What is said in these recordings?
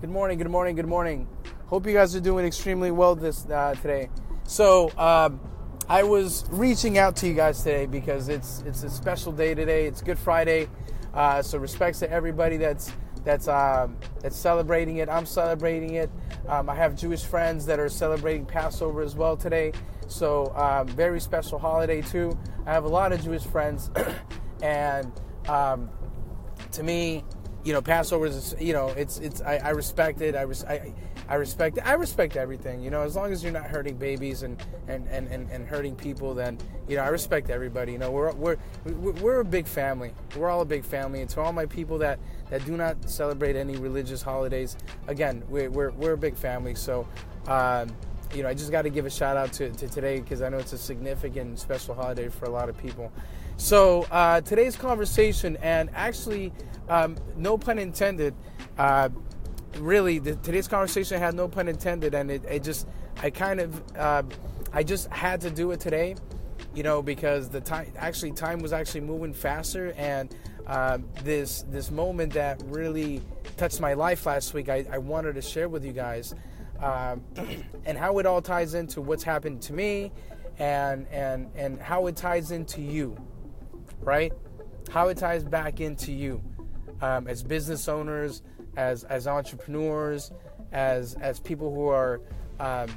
Good morning, good morning, good morning. Hope you guys are doing extremely well this uh, today. So, um, I was reaching out to you guys today because it's it's a special day today. It's Good Friday, uh, so respects to everybody that's that's um, that's celebrating it. I'm celebrating it. Um, I have Jewish friends that are celebrating Passover as well today, so um, very special holiday too. I have a lot of Jewish friends, and um, to me, you know, Passover is, you know, it's, it's, I, I respect it. I, res, I, I respect, I respect everything, you know, as long as you're not hurting babies and, and, and, and, and hurting people, then, you know, I respect everybody. You know, we're, we're, we're a big family. We're all a big family. And to all my people that, that do not celebrate any religious holidays, again, we're, we're, we're a big family. So, um, you know, I just got to give a shout out to, to today because I know it's a significant, special holiday for a lot of people. So uh, today's conversation, and actually, um, no pun intended. Uh, really, the, today's conversation had no pun intended, and it, it just, I kind of, uh, I just had to do it today, you know, because the time, actually, time was actually moving faster, and um, this this moment that really touched my life last week, I, I wanted to share with you guys, um, and how it all ties into what's happened to me, and and and how it ties into you right? How it ties back into you um, as business owners, as as entrepreneurs, as as people who are um,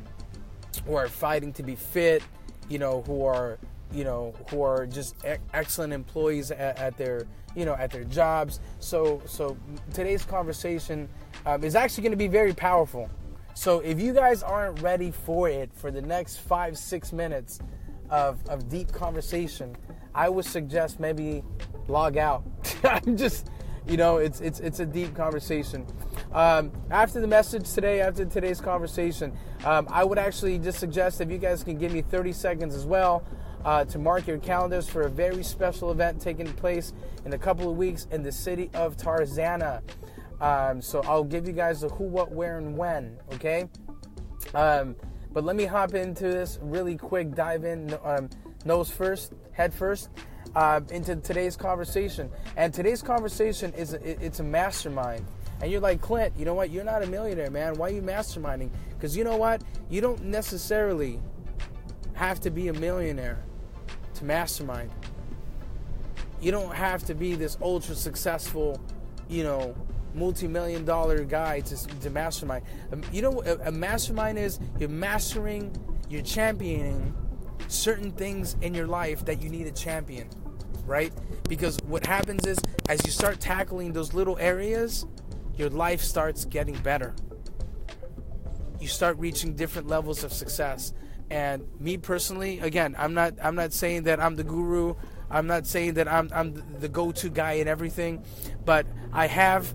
who are fighting to be fit, you know, who are you know who are just excellent employees at, at, their you know at their jobs. So so today's conversation um, is actually going to be very powerful. So if you guys aren't ready for it for the next five six minutes of, of deep conversation, I would suggest maybe log out. I'm just, you know, it's it's it's a deep conversation. Um, after the message today, after today's conversation, um, I would actually just suggest if you guys can give me 30 seconds as well uh, to mark your calendars for a very special event taking place in a couple of weeks in the city of Tarzana. Um, so I'll give you guys the who, what, where, and when. Okay. Um, but let me hop into this really quick. Dive in um, nose first head first uh, into today's conversation. And today's conversation is a, it's a mastermind. And you're like, Clint, you know what? You're not a millionaire, man. Why are you masterminding? Because you know what? You don't necessarily have to be a millionaire to mastermind. You don't have to be this ultra successful, you know, multi-million dollar guy to, to mastermind. Um, you know, a, a mastermind is you're mastering, you're championing certain things in your life that you need a champion, right? Because what happens is as you start tackling those little areas, your life starts getting better. You start reaching different levels of success. And me personally, again, I'm not I'm not saying that I'm the guru. I'm not saying that I'm I'm the go-to guy in everything, but I have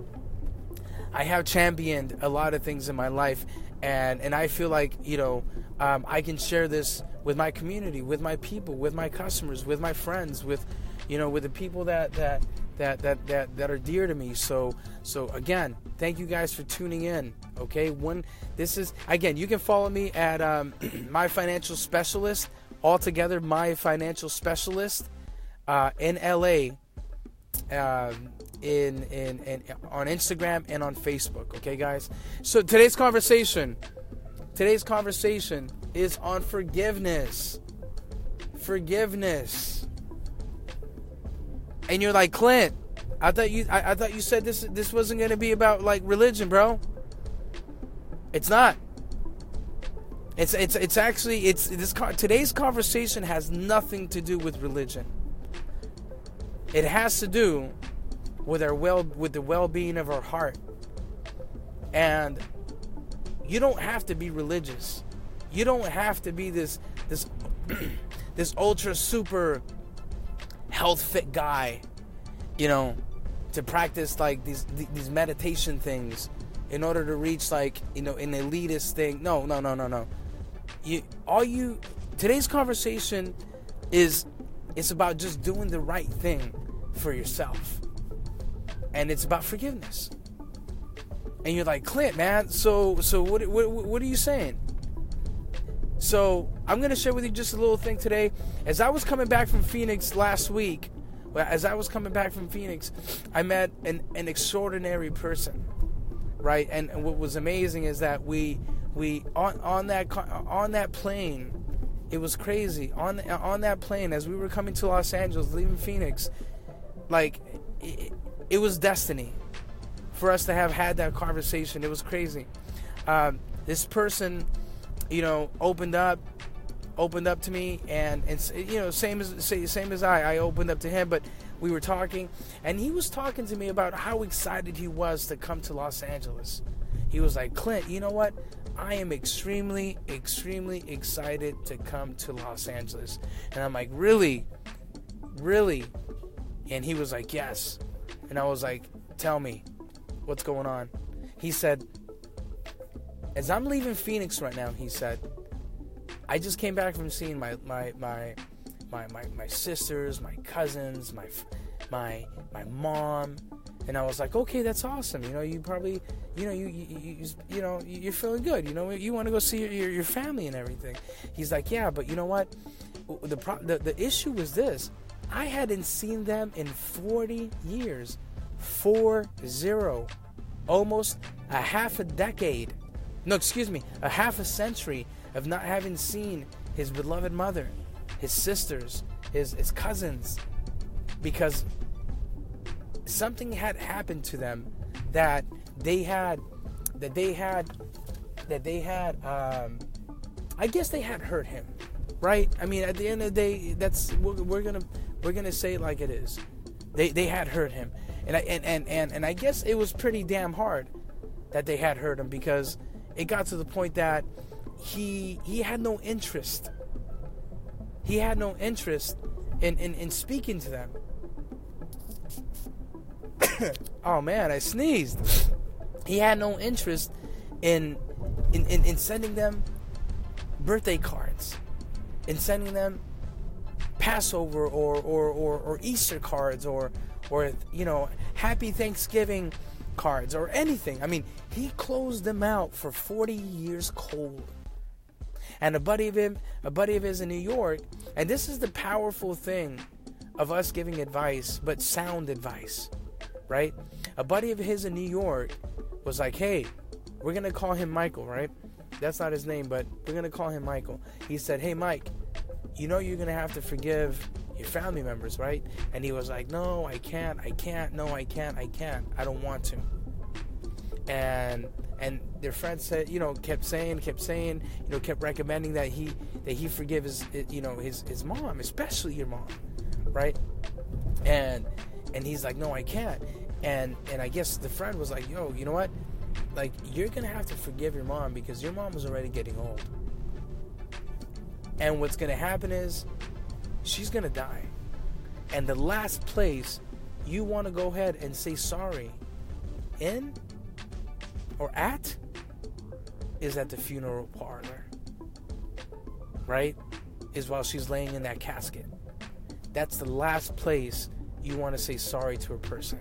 I have championed a lot of things in my life and and I feel like, you know, um, I can share this with my community, with my people, with my customers, with my friends, with you know, with the people that that that that that, that are dear to me. So so again, thank you guys for tuning in. Okay, one this is again, you can follow me at um, my financial specialist altogether, my financial specialist uh, in LA. Um, in, in in on Instagram and on Facebook. Okay, guys. So today's conversation, today's conversation is on forgiveness. Forgiveness. And you're like, Clint, I thought you I, I thought you said this this wasn't gonna be about like religion, bro. It's not. It's it's it's actually it's this today's conversation has nothing to do with religion. It has to do with our well with the well-being of our heart. And you don't have to be religious. You don't have to be this this this ultra super health fit guy, you know, to practice like these these meditation things in order to reach like, you know, an elitist thing. No, no, no, no, no. You all you today's conversation is it's about just doing the right thing for yourself. And it's about forgiveness. And you're like, "Clint, man, so so what what what are you saying?" So I'm gonna share with you just a little thing today. As I was coming back from Phoenix last week, as I was coming back from Phoenix, I met an, an extraordinary person. right? And, and what was amazing is that we we on on that on that plane, it was crazy on on that plane as we were coming to Los Angeles, leaving Phoenix, like it, it was destiny for us to have had that conversation. It was crazy. Um, this person, you know, opened up, opened up to me, and and you know, same as same as I, I opened up to him, but we were talking, and he was talking to me about how excited he was to come to Los Angeles. He was like, Clint, you know what? I am extremely, extremely excited to come to Los Angeles. And I'm like, really? Really? And he was like, yes. And I was like, tell me, what's going on? He said, as I'm leaving Phoenix right now, he said, I just came back from seeing my, my, my, my, my, my sisters, my cousins, my, my, my mom, and I was like, okay, that's awesome. You know, you probably, you know, you you, you, you know, you're feeling good. You know, you want to go see your, your family and everything. He's like, yeah, but you know what? The, pro- the the issue was this: I hadn't seen them in 40 years, four zero, almost a half a decade. No, excuse me, a half a century of not having seen his beloved mother, his sisters, his his cousins, because something had happened to them that they had that they had that they had um, I guess they had hurt him, right? I mean, at the end of the day, that's we're, we're gonna we're gonna say it like it is. They they had hurt him, and I and, and and and I guess it was pretty damn hard that they had hurt him because it got to the point that he he had no interest. He had no interest in, in, in speaking to them. oh man, I sneezed. He had no interest in in, in, in sending them birthday cards, in sending them Passover or, or, or, or Easter cards or or you know Happy Thanksgiving cards or anything. I mean, he closed them out for 40 years cold. And a buddy of him, a buddy of his in New York, and this is the powerful thing of us giving advice, but sound advice right? A buddy of his in New York was like, hey, we're to call him Michael, right? That's not his name, but we're to call him Michael. He said, hey, Mike, you know you're going to have to forgive your family members, right? And he was like, no, I can't, I can't, no, I can't, I can't, I don't want to. And and their friend said, you know, kept saying, kept saying, you know, kept recommending that he that he forgive his, you know, his his mom, especially your mom, right? And and he's like, no, I can't. And and I guess the friend was like, yo, you know what? Like you're gonna have to forgive your mom because your mom was already getting old. And what's gonna happen is she's gonna die. And the last place you want to go ahead and say sorry in or at is at the funeral parlor. Right? Is while she's laying in that casket. That's the last place you want to say sorry to a person.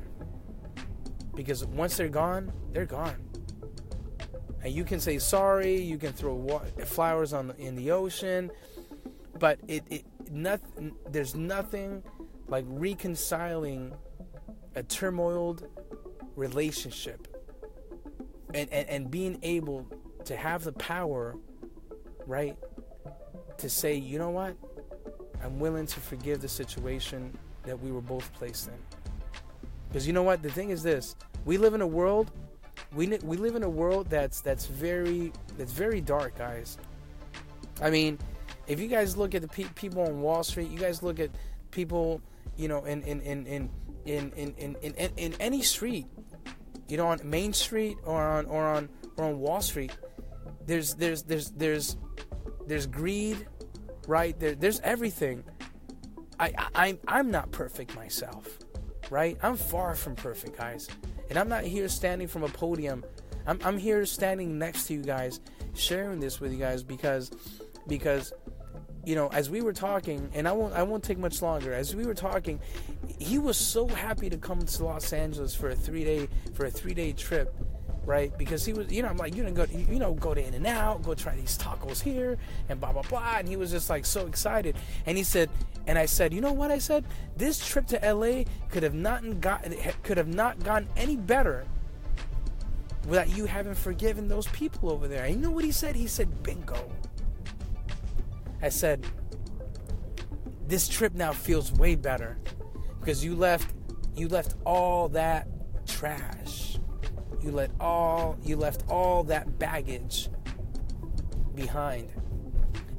Because once they're gone, they're gone. And you can say sorry, you can throw flowers on in the ocean, but it, it nothing there's nothing like reconciling a turmoiled relationship and, and, and being able to have the power, right, to say, you know what? I'm willing to forgive the situation that we were both placed in. Because you know what? The thing is this: we live in a world, we we live in a world that's that's very that's very dark, guys. I mean, if you guys look at the pe- people on Wall Street, you guys look at people, you know, in in in in in in in, in, in, in any street, you know, on Main Street or on or on or on Wall Street, there's there's there's there's there's greed, right? There, there's everything I, I I'm I'm not perfect myself, right? I'm far from perfect, guys, and I'm not here standing from a podium. I'm I'm here standing next to you guys, sharing this with you guys because because you know as we were talking, and I won't I won't take much longer. As we were talking, he was so happy to come to Los Angeles for a three day for a three day trip right? Because he was, you know, I'm like, you know, go, you know, go to In and Out, go try these tacos here, and blah blah blah. And he was just like so excited. And he said, and I said, you know what? I said, this trip to LA could have not gotten could have not gotten any better without you haven't forgiven those people over there. And you know what he said? He said, bingo. I said, this trip now feels way better because you left you left all that trash. You let all you left all that baggage behind.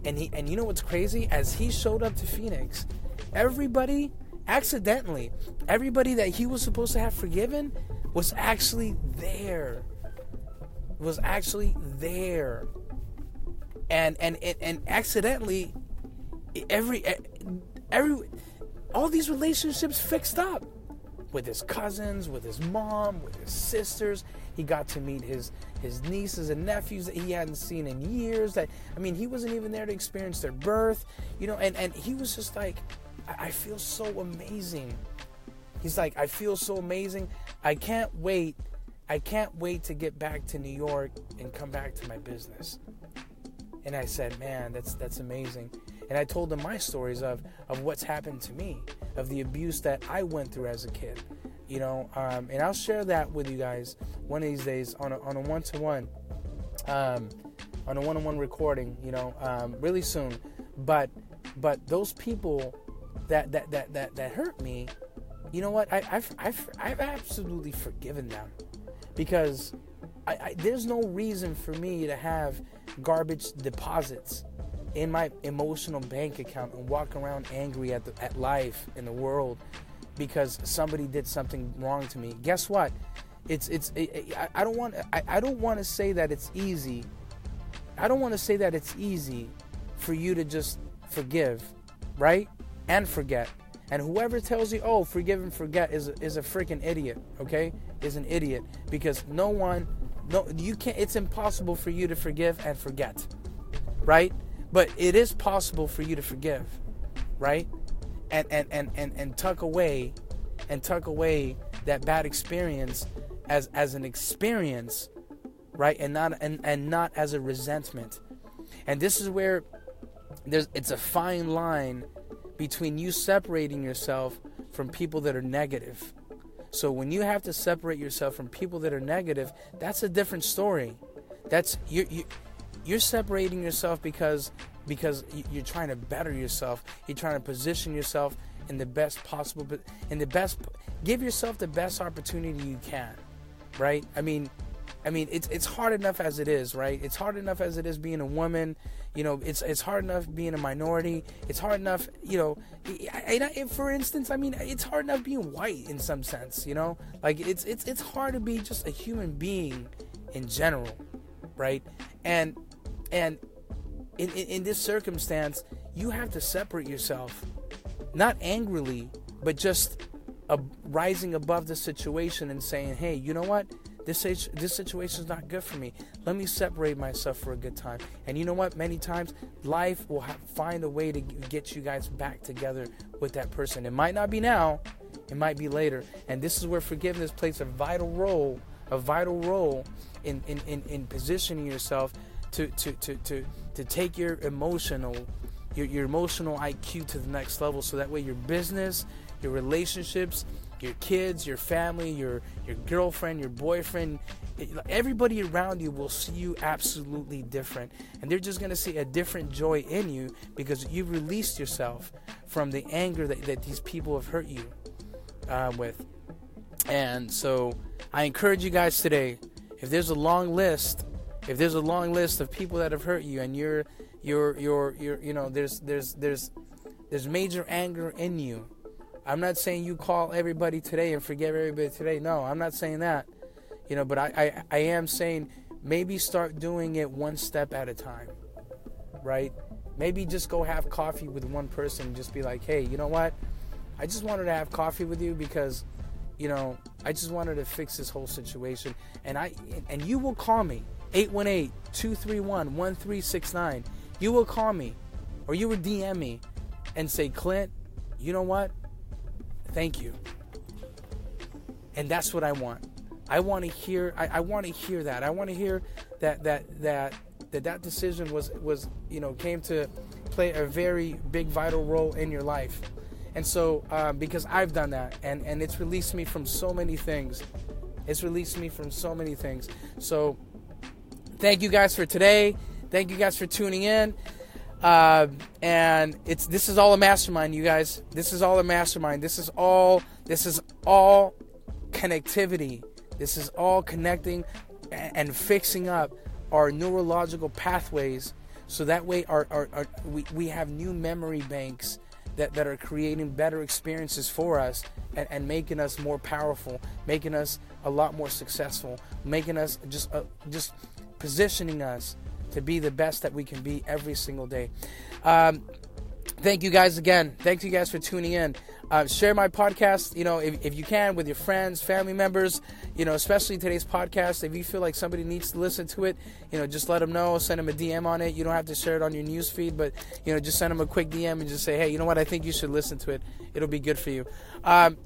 And he and you know what's crazy? As he showed up to Phoenix, everybody accidentally, everybody that he was supposed to have forgiven was actually there. Was actually there. And and and, and accidentally every every all these relationships fixed up with his cousins, with his mom, with his sisters. He got to meet his his nieces and nephews that he hadn't seen in years. That I mean, he wasn't even there to experience their birth, you know. And and he was just like, I, I feel so amazing. He's like, I feel so amazing. I can't wait. I can't wait to get back to New York and come back to my business. And I said, man, that's that's amazing. And I told them my stories of, of what's happened to me, of the abuse that I went through as a kid. You know, um, and I'll share that with you guys one of these days on a, on a one-to-one, um, on a one-on-one recording. You know, um, really soon. But but those people that that that that, that hurt me, you know what? I, have I've I've absolutely forgiven them because I, I, there's no reason for me to have garbage deposits in my emotional bank account and walk around angry at the, at life in the world because somebody did something wrong to me. Guess what? It's it's it, I, don't want I, I don't want to say that it's easy. I don't want to say that it's easy for you to just forgive, right? And forget. And whoever tells you, "Oh, forgive and forget," is a, is a freaking idiot. Okay, is an idiot because no one, no, you can't. It's impossible for you to forgive and forget, right? But it is possible for you to forgive, right? And and and and, and tuck away and tuck away that bad experience as as an experience, right? And not and, and not as a resentment. And this is where there's it's a fine line between you separating yourself from people that are negative. So when you have to separate yourself from people that are negative, that's a different story. That's you you you're separating yourself because because you're trying to better yourself. You're trying to position yourself in the best possible, in the best, give yourself the best opportunity you can, right? I mean, I mean, it's it's hard enough as it is, right? It's hard enough as it is being a woman. You know, it's it's hard enough being a minority. It's hard enough, you know. I, I, for instance, I mean, it's hard enough being white in some sense. You know, like it's it's it's hard to be just a human being in general, right? And and in, in, in this circumstance, you have to separate yourself, not angrily, but just uh, rising above the situation and saying, "Hey, you know what? This this situation is not good for me. Let me separate myself for a good time." And you know what? Many times, life will find a way to get you guys back together with that person. It might not be now, it might be later. And this is where forgiveness plays a vital role, a vital role in in, in, in positioning yourself to to to to to take your emotional your, your emotional IQ to the next level so that way your business, your relationships, your kids, your family, your your girlfriend, your boyfriend, everybody around you will see you absolutely different. And they're just going to see a different joy in you because you've released yourself from the anger that, that these people have hurt you uh, with. And so I encourage you guys today, if there's a long list if there's a long list of people that have hurt you and you're you're you're you're you know there's there's there's there's major anger in you i'm not saying you call everybody today and forgive everybody today. No i'm not saying that. You know but i i, I am saying maybe start doing it one step at a time right? Maybe just go have coffee with one person and just be like hey you know what? I just wanted to have coffee with you because you know i just wanted to fix this whole situation. And i and you will call me 818 231 1369. You will call me or you will DM me and say, Clint, you know what? Thank you. And that's what I want. I want to hear I, I want to hear that. I want to hear that that that that that decision was was you know came to play a very big vital role in your life. And so um, because I've done that and and it's released me from so many things It's released me from so many things. So thank you guys for today. Thank you guys for tuning in. Uh, and it's this is all a mastermind, you guys. This is all a mastermind. This is all this is all connectivity. This is all connecting and fixing up our neurological pathways so that way our, our, our, we, we have new memory banks that, that are creating better experiences for us and, and making us more powerful making us a lot more successful making us just uh, just positioning us to be the best that we can be every single day um, thank you guys again thank you guys for tuning in uh, share my podcast, you know, if, if you can, with your friends, family members, you know, especially today's podcast. If you feel like somebody needs to listen to it, you know, just let them know, send them a DM on it. You don't have to share it on your news feed, but, you know, just send them a quick DM and just say, hey, you know what, I think you should listen to it. It'll be good for you. Um,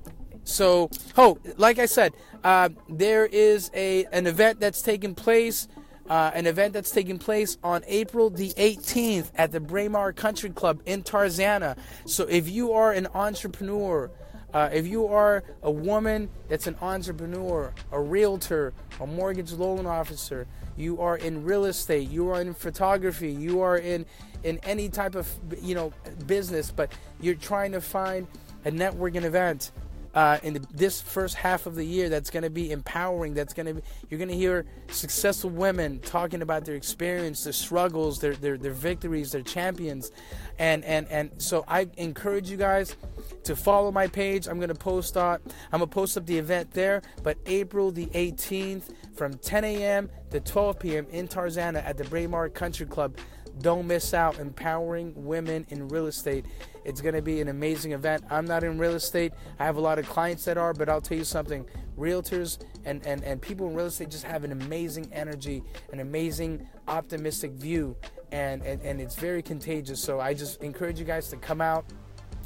so, oh, like I said, uh, there is a an event that's taking place uh, an event that's taking place on April the 18th at the Braemar Country Club in Tarzana. So if you are an entrepreneur, uh, if you are a woman that's an entrepreneur, a realtor, a mortgage loan officer, you are in real estate, you are in photography, you are in in any type of you know business, but you're trying to find a networking event uh, in the, this first half of the year that's going to be empowering. That's going to be you're going to hear successful women talking about their experience, their struggles, their, their their victories, their champions, and and and so I encourage you guys to follow my page. I'm going to post up. I'm going to post up the event there. But April the 18th from 10 a.m. to 12 p.m. in Tarzana at the Braemar Country Club. Don't miss out. Empowering women in real estate. It's going to be an amazing event. I'm not in real estate. I have a lot of clients that are, but I'll tell you something. Realtors and, and, and people in real estate just have an amazing energy, an amazing optimistic view, and, and, and it's very contagious. So I just encourage you guys to come out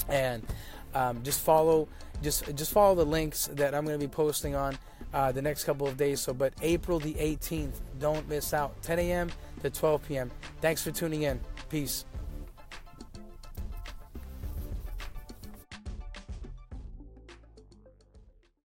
and um, just follow just just follow the links that I'm going to be posting on uh, the next couple of days. So, but April the 18th, don't miss out. 10 a.m. to 12 p.m. Thanks for tuning in. Peace.